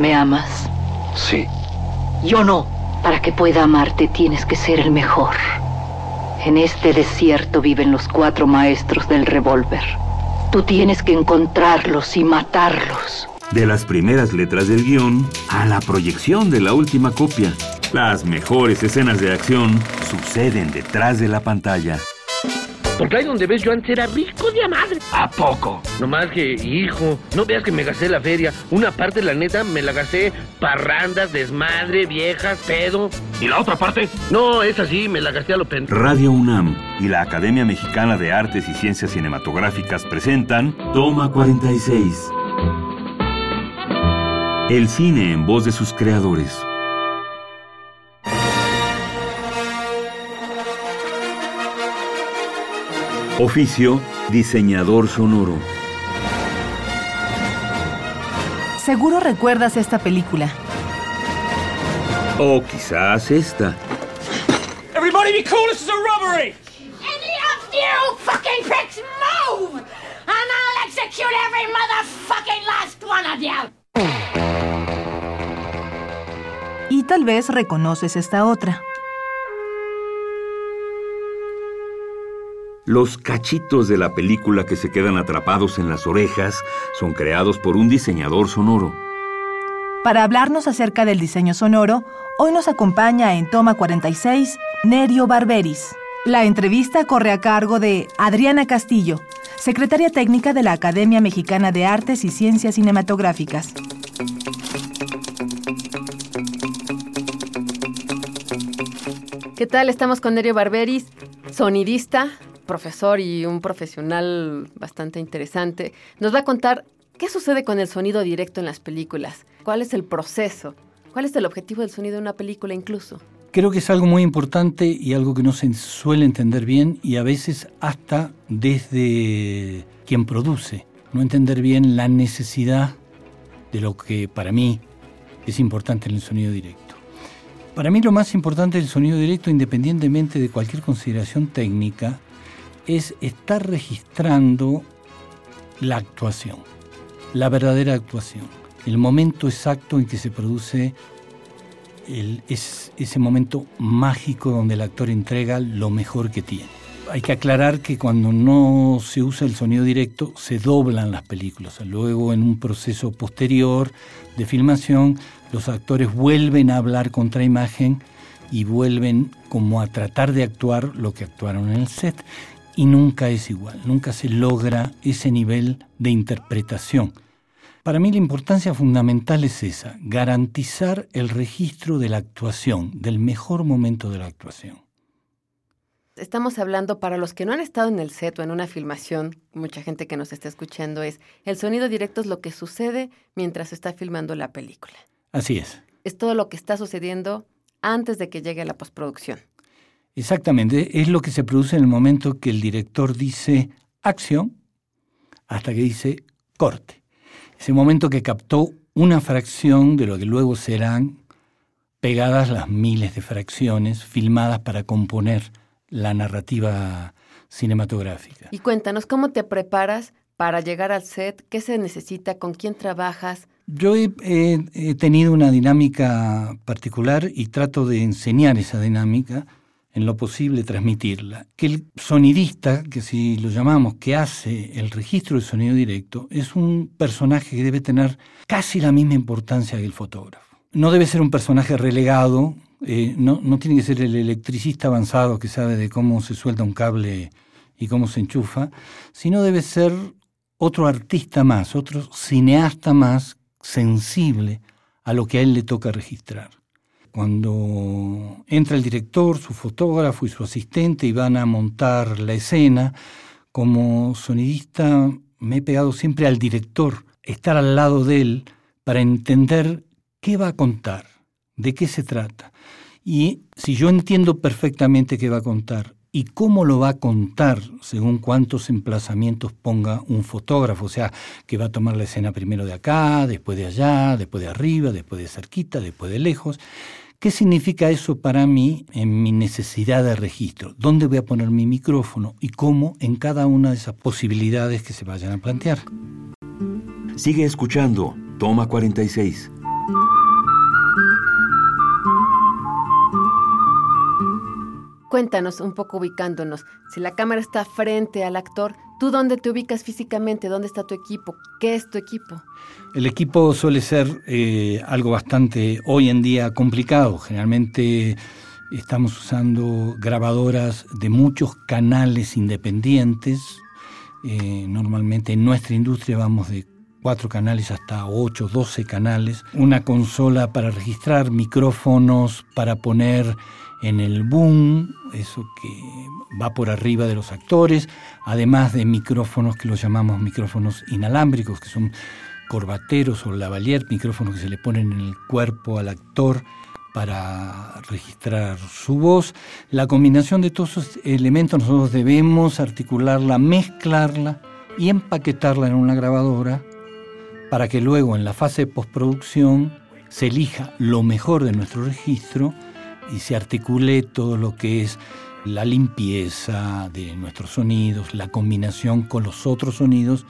¿Me amas? Sí. Yo no. Para que pueda amarte tienes que ser el mejor. En este desierto viven los cuatro maestros del revólver. Tú tienes que encontrarlos y matarlos. De las primeras letras del guion a la proyección de la última copia. Las mejores escenas de acción suceden detrás de la pantalla. Porque ahí donde ves yo antes era rico de a madre. ¿A poco? No más que, hijo, no veas que me gasté la feria. Una parte, la neta, me la gasté parrandas, desmadre, viejas, pedo. ¿Y la otra parte? No, es así, me la gasté a lo pen... Radio UNAM y la Academia Mexicana de Artes y Ciencias Cinematográficas presentan Toma 46. El cine en voz de sus creadores. Oficio, diseñador sonoro. Seguro recuerdas esta película. O quizás esta. Everybody be cool, this is a robbery! Any of you fucking pricks move! And I'll execute every motherfucking last one of you! Y tal vez reconoces esta otra. Los cachitos de la película que se quedan atrapados en las orejas son creados por un diseñador sonoro. Para hablarnos acerca del diseño sonoro, hoy nos acompaña en Toma 46 Nerio Barberis. La entrevista corre a cargo de Adriana Castillo, secretaria técnica de la Academia Mexicana de Artes y Ciencias Cinematográficas. ¿Qué tal? Estamos con Nerio Barberis, sonidista, profesor y un profesional bastante interesante, nos va a contar qué sucede con el sonido directo en las películas, cuál es el proceso, cuál es el objetivo del sonido de una película incluso. Creo que es algo muy importante y algo que no se suele entender bien y a veces hasta desde quien produce, no entender bien la necesidad de lo que para mí es importante en el sonido directo. Para mí lo más importante del sonido directo, independientemente de cualquier consideración técnica, es estar registrando la actuación, la verdadera actuación, el momento exacto en que se produce es, ese momento mágico donde el actor entrega lo mejor que tiene. Hay que aclarar que cuando no se usa el sonido directo se doblan las películas. Luego en un proceso posterior de filmación los actores vuelven a hablar contra imagen y vuelven como a tratar de actuar lo que actuaron en el set y nunca es igual, nunca se logra ese nivel de interpretación. Para mí la importancia fundamental es esa, garantizar el registro de la actuación, del mejor momento de la actuación. Estamos hablando para los que no han estado en el set o en una filmación, mucha gente que nos está escuchando es, el sonido directo es lo que sucede mientras se está filmando la película. Así es. Es todo lo que está sucediendo antes de que llegue a la postproducción. Exactamente, es lo que se produce en el momento que el director dice acción hasta que dice corte. Ese momento que captó una fracción de lo que luego serán pegadas las miles de fracciones filmadas para componer la narrativa cinematográfica. Y cuéntanos, ¿cómo te preparas para llegar al set? ¿Qué se necesita? ¿Con quién trabajas? Yo he, he tenido una dinámica particular y trato de enseñar esa dinámica en lo posible transmitirla. Que el sonidista, que si lo llamamos, que hace el registro de sonido directo, es un personaje que debe tener casi la misma importancia que el fotógrafo. No debe ser un personaje relegado, eh, no, no tiene que ser el electricista avanzado que sabe de cómo se suelta un cable y cómo se enchufa, sino debe ser otro artista más, otro cineasta más sensible a lo que a él le toca registrar. Cuando entra el director, su fotógrafo y su asistente y van a montar la escena, como sonidista me he pegado siempre al director, estar al lado de él para entender qué va a contar, de qué se trata. Y si yo entiendo perfectamente qué va a contar y cómo lo va a contar según cuántos emplazamientos ponga un fotógrafo, o sea, que va a tomar la escena primero de acá, después de allá, después de arriba, después de cerquita, después de lejos. ¿Qué significa eso para mí en mi necesidad de registro? ¿Dónde voy a poner mi micrófono y cómo en cada una de esas posibilidades que se vayan a plantear? Sigue escuchando, toma 46. Cuéntanos un poco ubicándonos. Si la cámara está frente al actor, ¿tú dónde te ubicas físicamente? ¿Dónde está tu equipo? ¿Qué es tu equipo? El equipo suele ser eh, algo bastante hoy en día complicado. Generalmente estamos usando grabadoras de muchos canales independientes. Eh, normalmente en nuestra industria vamos de cuatro canales hasta ocho, doce canales. Una consola para registrar, micrófonos para poner en el boom, eso que va por arriba de los actores, además de micrófonos que los llamamos micrófonos inalámbricos, que son corbateros o lavalier, micrófonos que se le ponen en el cuerpo al actor para registrar su voz. La combinación de todos esos elementos nosotros debemos articularla, mezclarla y empaquetarla en una grabadora para que luego en la fase de postproducción se elija lo mejor de nuestro registro y se articule todo lo que es la limpieza de nuestros sonidos, la combinación con los otros sonidos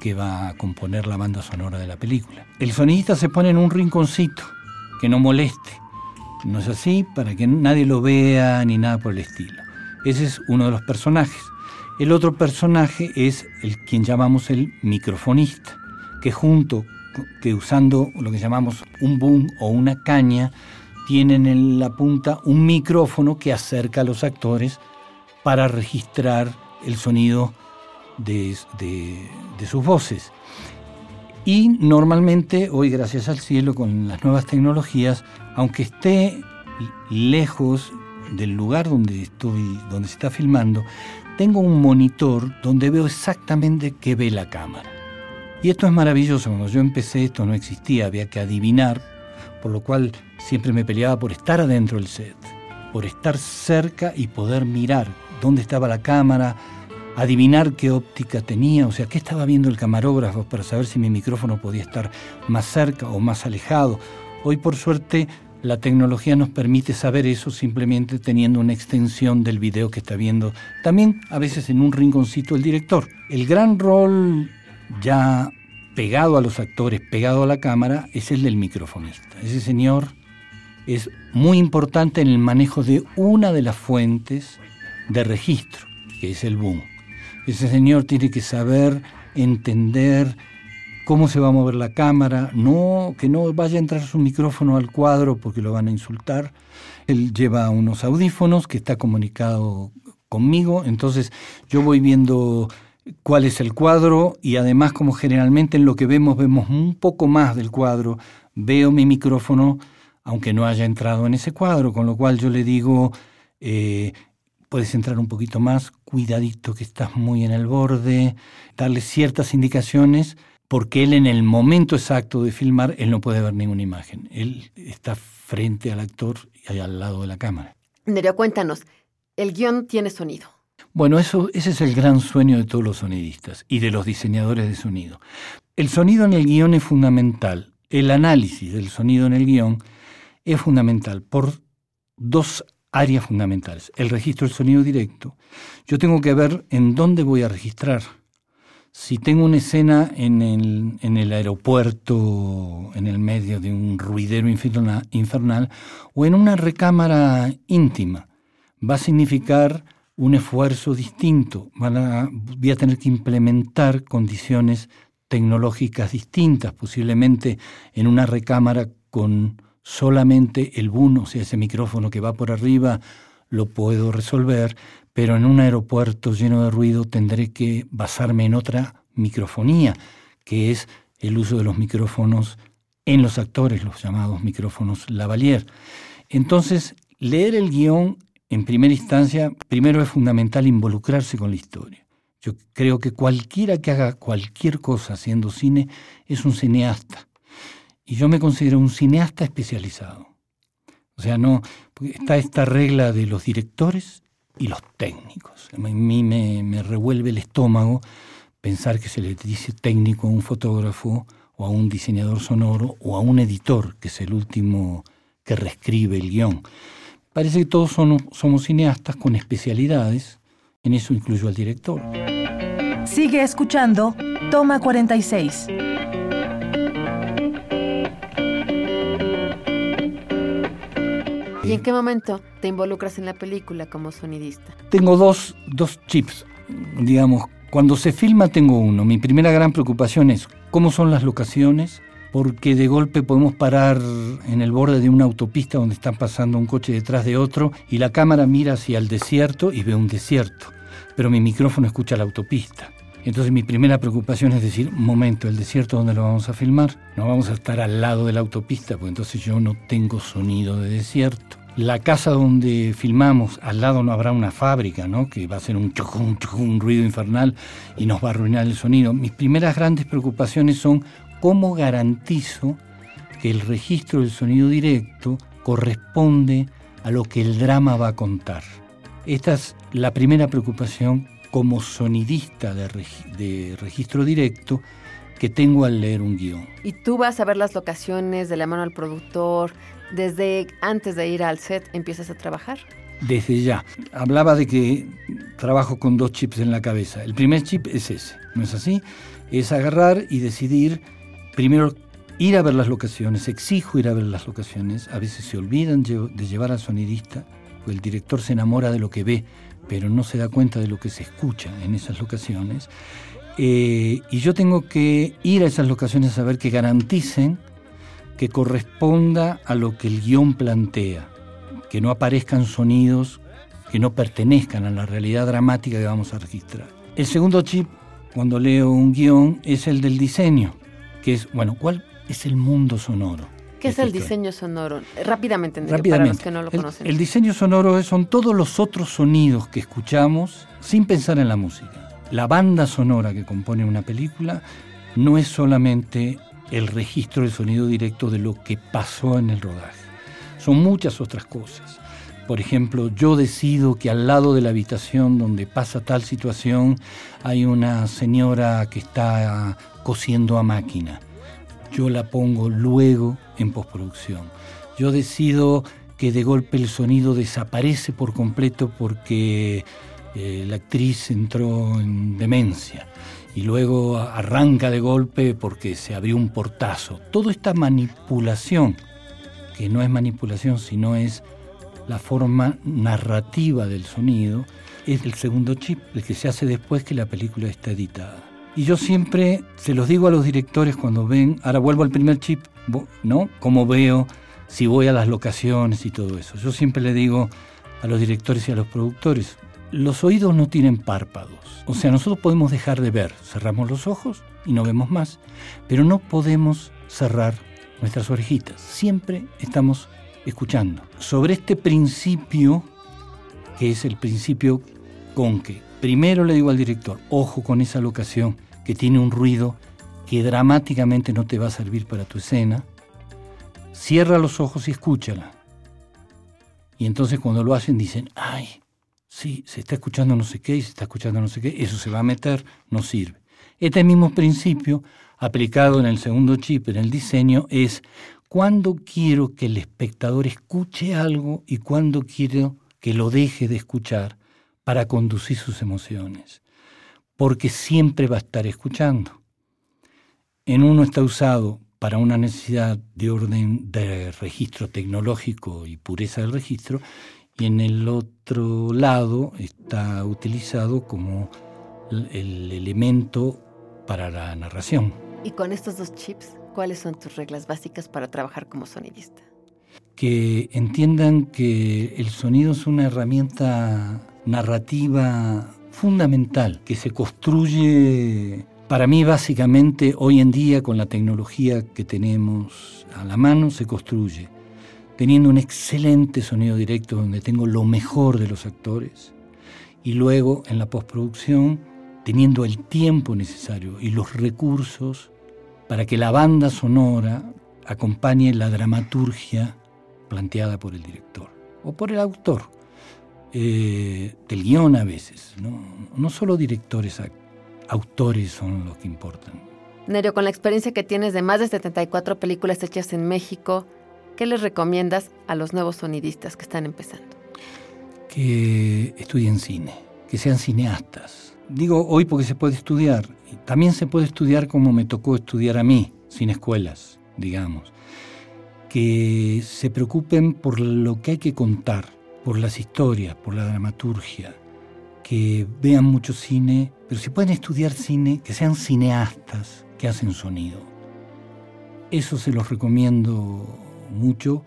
que va a componer la banda sonora de la película. El sonidista se pone en un rinconcito que no moleste. No es así para que nadie lo vea ni nada por el estilo. Ese es uno de los personajes. El otro personaje es el quien llamamos el microfonista, que junto que usando lo que llamamos un boom o una caña tienen en la punta un micrófono que acerca a los actores para registrar el sonido de, sus voces. Y normalmente, hoy gracias al cielo, con las nuevas tecnologías, aunque esté lejos del lugar donde estoy, donde se está filmando, tengo un monitor donde veo exactamente qué ve la cámara. Y esto es maravilloso. Cuando yo empecé esto no existía, había que adivinar por lo cual siempre me peleaba por estar adentro del set, por estar cerca y poder mirar dónde estaba la cámara, adivinar qué óptica tenía, o sea, qué estaba viendo el camarógrafo para saber si mi micrófono podía estar más cerca o más alejado. Hoy por suerte la tecnología nos permite saber eso simplemente teniendo una extensión del video que está viendo, también a veces en un rinconcito el director. El gran rol ya pegado a los actores, pegado a la cámara, es el del microfonista. Ese señor es muy importante en el manejo de una de las fuentes de registro, que es el boom. Ese señor tiene que saber entender cómo se va a mover la cámara, no que no vaya a entrar su micrófono al cuadro porque lo van a insultar. Él lleva unos audífonos que está comunicado conmigo, entonces yo voy viendo cuál es el cuadro y además como generalmente en lo que vemos vemos un poco más del cuadro, veo mi micrófono aunque no haya entrado en ese cuadro, con lo cual yo le digo, eh, puedes entrar un poquito más, cuidadito que estás muy en el borde, darle ciertas indicaciones, porque él en el momento exacto de filmar, él no puede ver ninguna imagen, él está frente al actor y al lado de la cámara. Nerio, cuéntanos, el guion tiene sonido. Bueno, eso, ese es el gran sueño de todos los sonidistas y de los diseñadores de sonido. El sonido en el guion es fundamental. El análisis del sonido en el guion es fundamental por dos áreas fundamentales. El registro del sonido directo. Yo tengo que ver en dónde voy a registrar. Si tengo una escena en el, en el aeropuerto, en el medio de un ruidero infernal, o en una recámara íntima, va a significar un esfuerzo distinto. Van a, voy a tener que implementar condiciones tecnológicas distintas, posiblemente en una recámara con solamente el boom, o sea, ese micrófono que va por arriba, lo puedo resolver, pero en un aeropuerto lleno de ruido tendré que basarme en otra microfonía, que es el uso de los micrófonos en los actores, los llamados micrófonos lavalier. Entonces, leer el guion en primera instancia, primero es fundamental involucrarse con la historia. Yo creo que cualquiera que haga cualquier cosa haciendo cine es un cineasta. Y yo me considero un cineasta especializado. O sea, no, está esta regla de los directores y los técnicos. A mí me, me revuelve el estómago pensar que se le dice técnico a un fotógrafo o a un diseñador sonoro o a un editor, que es el último que reescribe el guion. Parece que todos somos cineastas con especialidades, en eso incluyo al director. Sigue escuchando Toma 46. ¿Y en qué momento te involucras en la película como sonidista? Tengo dos, dos chips, digamos. Cuando se filma tengo uno. Mi primera gran preocupación es cómo son las locaciones porque de golpe podemos parar en el borde de una autopista donde está pasando un coche detrás de otro y la cámara mira hacia el desierto y ve un desierto, pero mi micrófono escucha la autopista. Entonces mi primera preocupación es decir, momento, ¿el desierto dónde lo vamos a filmar? No vamos a estar al lado de la autopista, porque entonces yo no tengo sonido de desierto. La casa donde filmamos, al lado no habrá una fábrica, ¿no? Que va a ser un chujum, un ruido infernal y nos va a arruinar el sonido. Mis primeras grandes preocupaciones son ¿cómo garantizo que el registro del sonido directo corresponde a lo que el drama va a contar? Esta es la primera preocupación como sonidista de, registro directo que tengo al leer un guion. ¿Y tú vas a ver las locaciones de la mano al productor? ¿Desde antes de ir al set empiezas a trabajar? Desde ya. Hablaba de que trabajo con dos chips en la cabeza. El primer chip es ese, ¿no es así? Es agarrar y decidir primero ir a ver las locaciones, exijo ir a ver las locaciones, a veces se olvidan de llevar al sonidista, el director se enamora de lo que ve, pero no se da cuenta de lo que se escucha en esas locaciones. Eh, y yo tengo que ir a esas locaciones a ver que garanticen que corresponda a lo que el guion plantea, que no aparezcan sonidos que no pertenezcan a la realidad dramática que vamos a registrar. El segundo chip, cuando leo un guion, es el del diseño que es, bueno, ¿cuál es el mundo sonoro? ¿Qué es el diseño sonoro? Rápidamente, Rápidamente. para los que no lo conocen. El, diseño sonoro son todos los otros sonidos que escuchamos sin pensar en la música. La banda sonora que compone una película no es solamente el registro del sonido directo de lo que pasó en el rodaje. Son muchas otras cosas. Por ejemplo, yo decido que al lado de la habitación donde pasa tal situación hay una señora que está cosiendo a máquina. Yo la pongo luego en postproducción. Yo decido que de golpe el sonido desaparece por completo porque eh, la actriz entró en demencia y luego arranca de golpe porque se abrió un portazo. Toda esta manipulación, que no es manipulación, sino es la forma narrativa del sonido, es el segundo chip, el que se hace después que la película está editada. Y yo siempre se los digo a los directores cuando ven, ahora vuelvo al primer chip, ¿no? Cómo veo, si voy a las locaciones y todo eso. Yo siempre le digo a los directores y a los productores, los oídos no tienen párpados. O sea, nosotros podemos dejar de ver, cerramos los ojos y no vemos más, pero no podemos cerrar nuestras orejitas. Siempre estamos escuchando. Sobre este principio, que es el principio con que primero le digo al director, ojo con esa locación que tiene un ruido que dramáticamente no te va a servir para tu escena, cierra los ojos y escúchala. Y entonces cuando lo hacen dicen, ay, sí, se está escuchando no sé qué y se está escuchando no sé qué, eso se va a meter, no sirve. Este mismo principio, aplicado en el segundo chip, en el diseño, es cuando quiero que el espectador escuche algo y cuando quiero que lo deje de escuchar para conducir sus emociones, porque siempre va a estar escuchando. En uno está usado para una necesidad de orden de registro tecnológico y pureza del registro, y en el otro lado está utilizado como el elemento para la narración. Y con estos dos chips, ¿cuáles son tus reglas básicas para trabajar como sonidista? Que entiendan que el sonido es una herramienta narrativa fundamental que se construye para mí básicamente hoy en día con la tecnología que tenemos a la mano se construye teniendo un excelente sonido directo donde tengo lo mejor de los actores y luego en la postproducción teniendo el tiempo necesario y los recursos para que la banda sonora acompañe la dramaturgia planteada por el director o por el autor eh, del guion a veces. ¿no? no solo directores, autores son los que importan. Nerio, con la experiencia que tienes de más de 74 películas hechas en México, ¿qué les recomiendas a los nuevos sonidistas que están empezando? Que estudien cine, que sean cineastas. Digo hoy porque se puede estudiar. También se puede estudiar como me tocó estudiar a mí, sin escuelas, digamos que se preocupen por lo que hay que contar, por las historias, por la dramaturgia, que vean mucho cine, pero si pueden estudiar cine, que sean cineastas que hacen sonido. Eso se los recomiendo mucho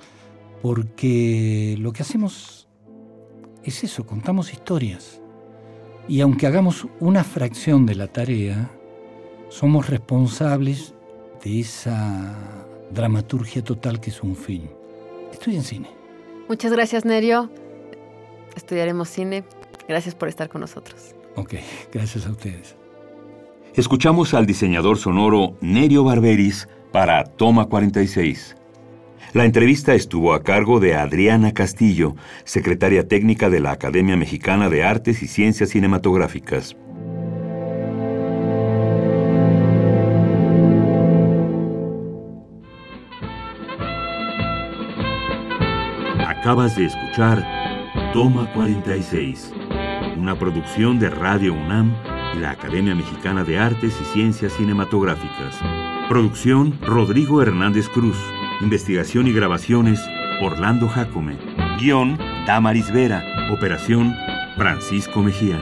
porque lo que hacemos es eso, contamos historias. Y aunque hagamos una fracción de la tarea, somos responsables de esa dramaturgia total que es un film. Estoy en cine. Muchas gracias, Nerio. Estudiaremos cine. Gracias por estar con nosotros. Ok, gracias a ustedes. Escuchamos al diseñador sonoro Nerio Barberis para Toma 46. La entrevista estuvo a cargo de Adriana Castillo, secretaria técnica de la Academia Mexicana de Artes y Ciencias Cinematográficas. Acabas de escuchar Toma 46, una producción de Radio UNAM y la Academia Mexicana de Artes y Ciencias Cinematográficas. Producción Rodrigo Hernández Cruz. Investigación y grabaciones Orlando Jacome. Guión Damaris Vera. Operación Francisco Mejía.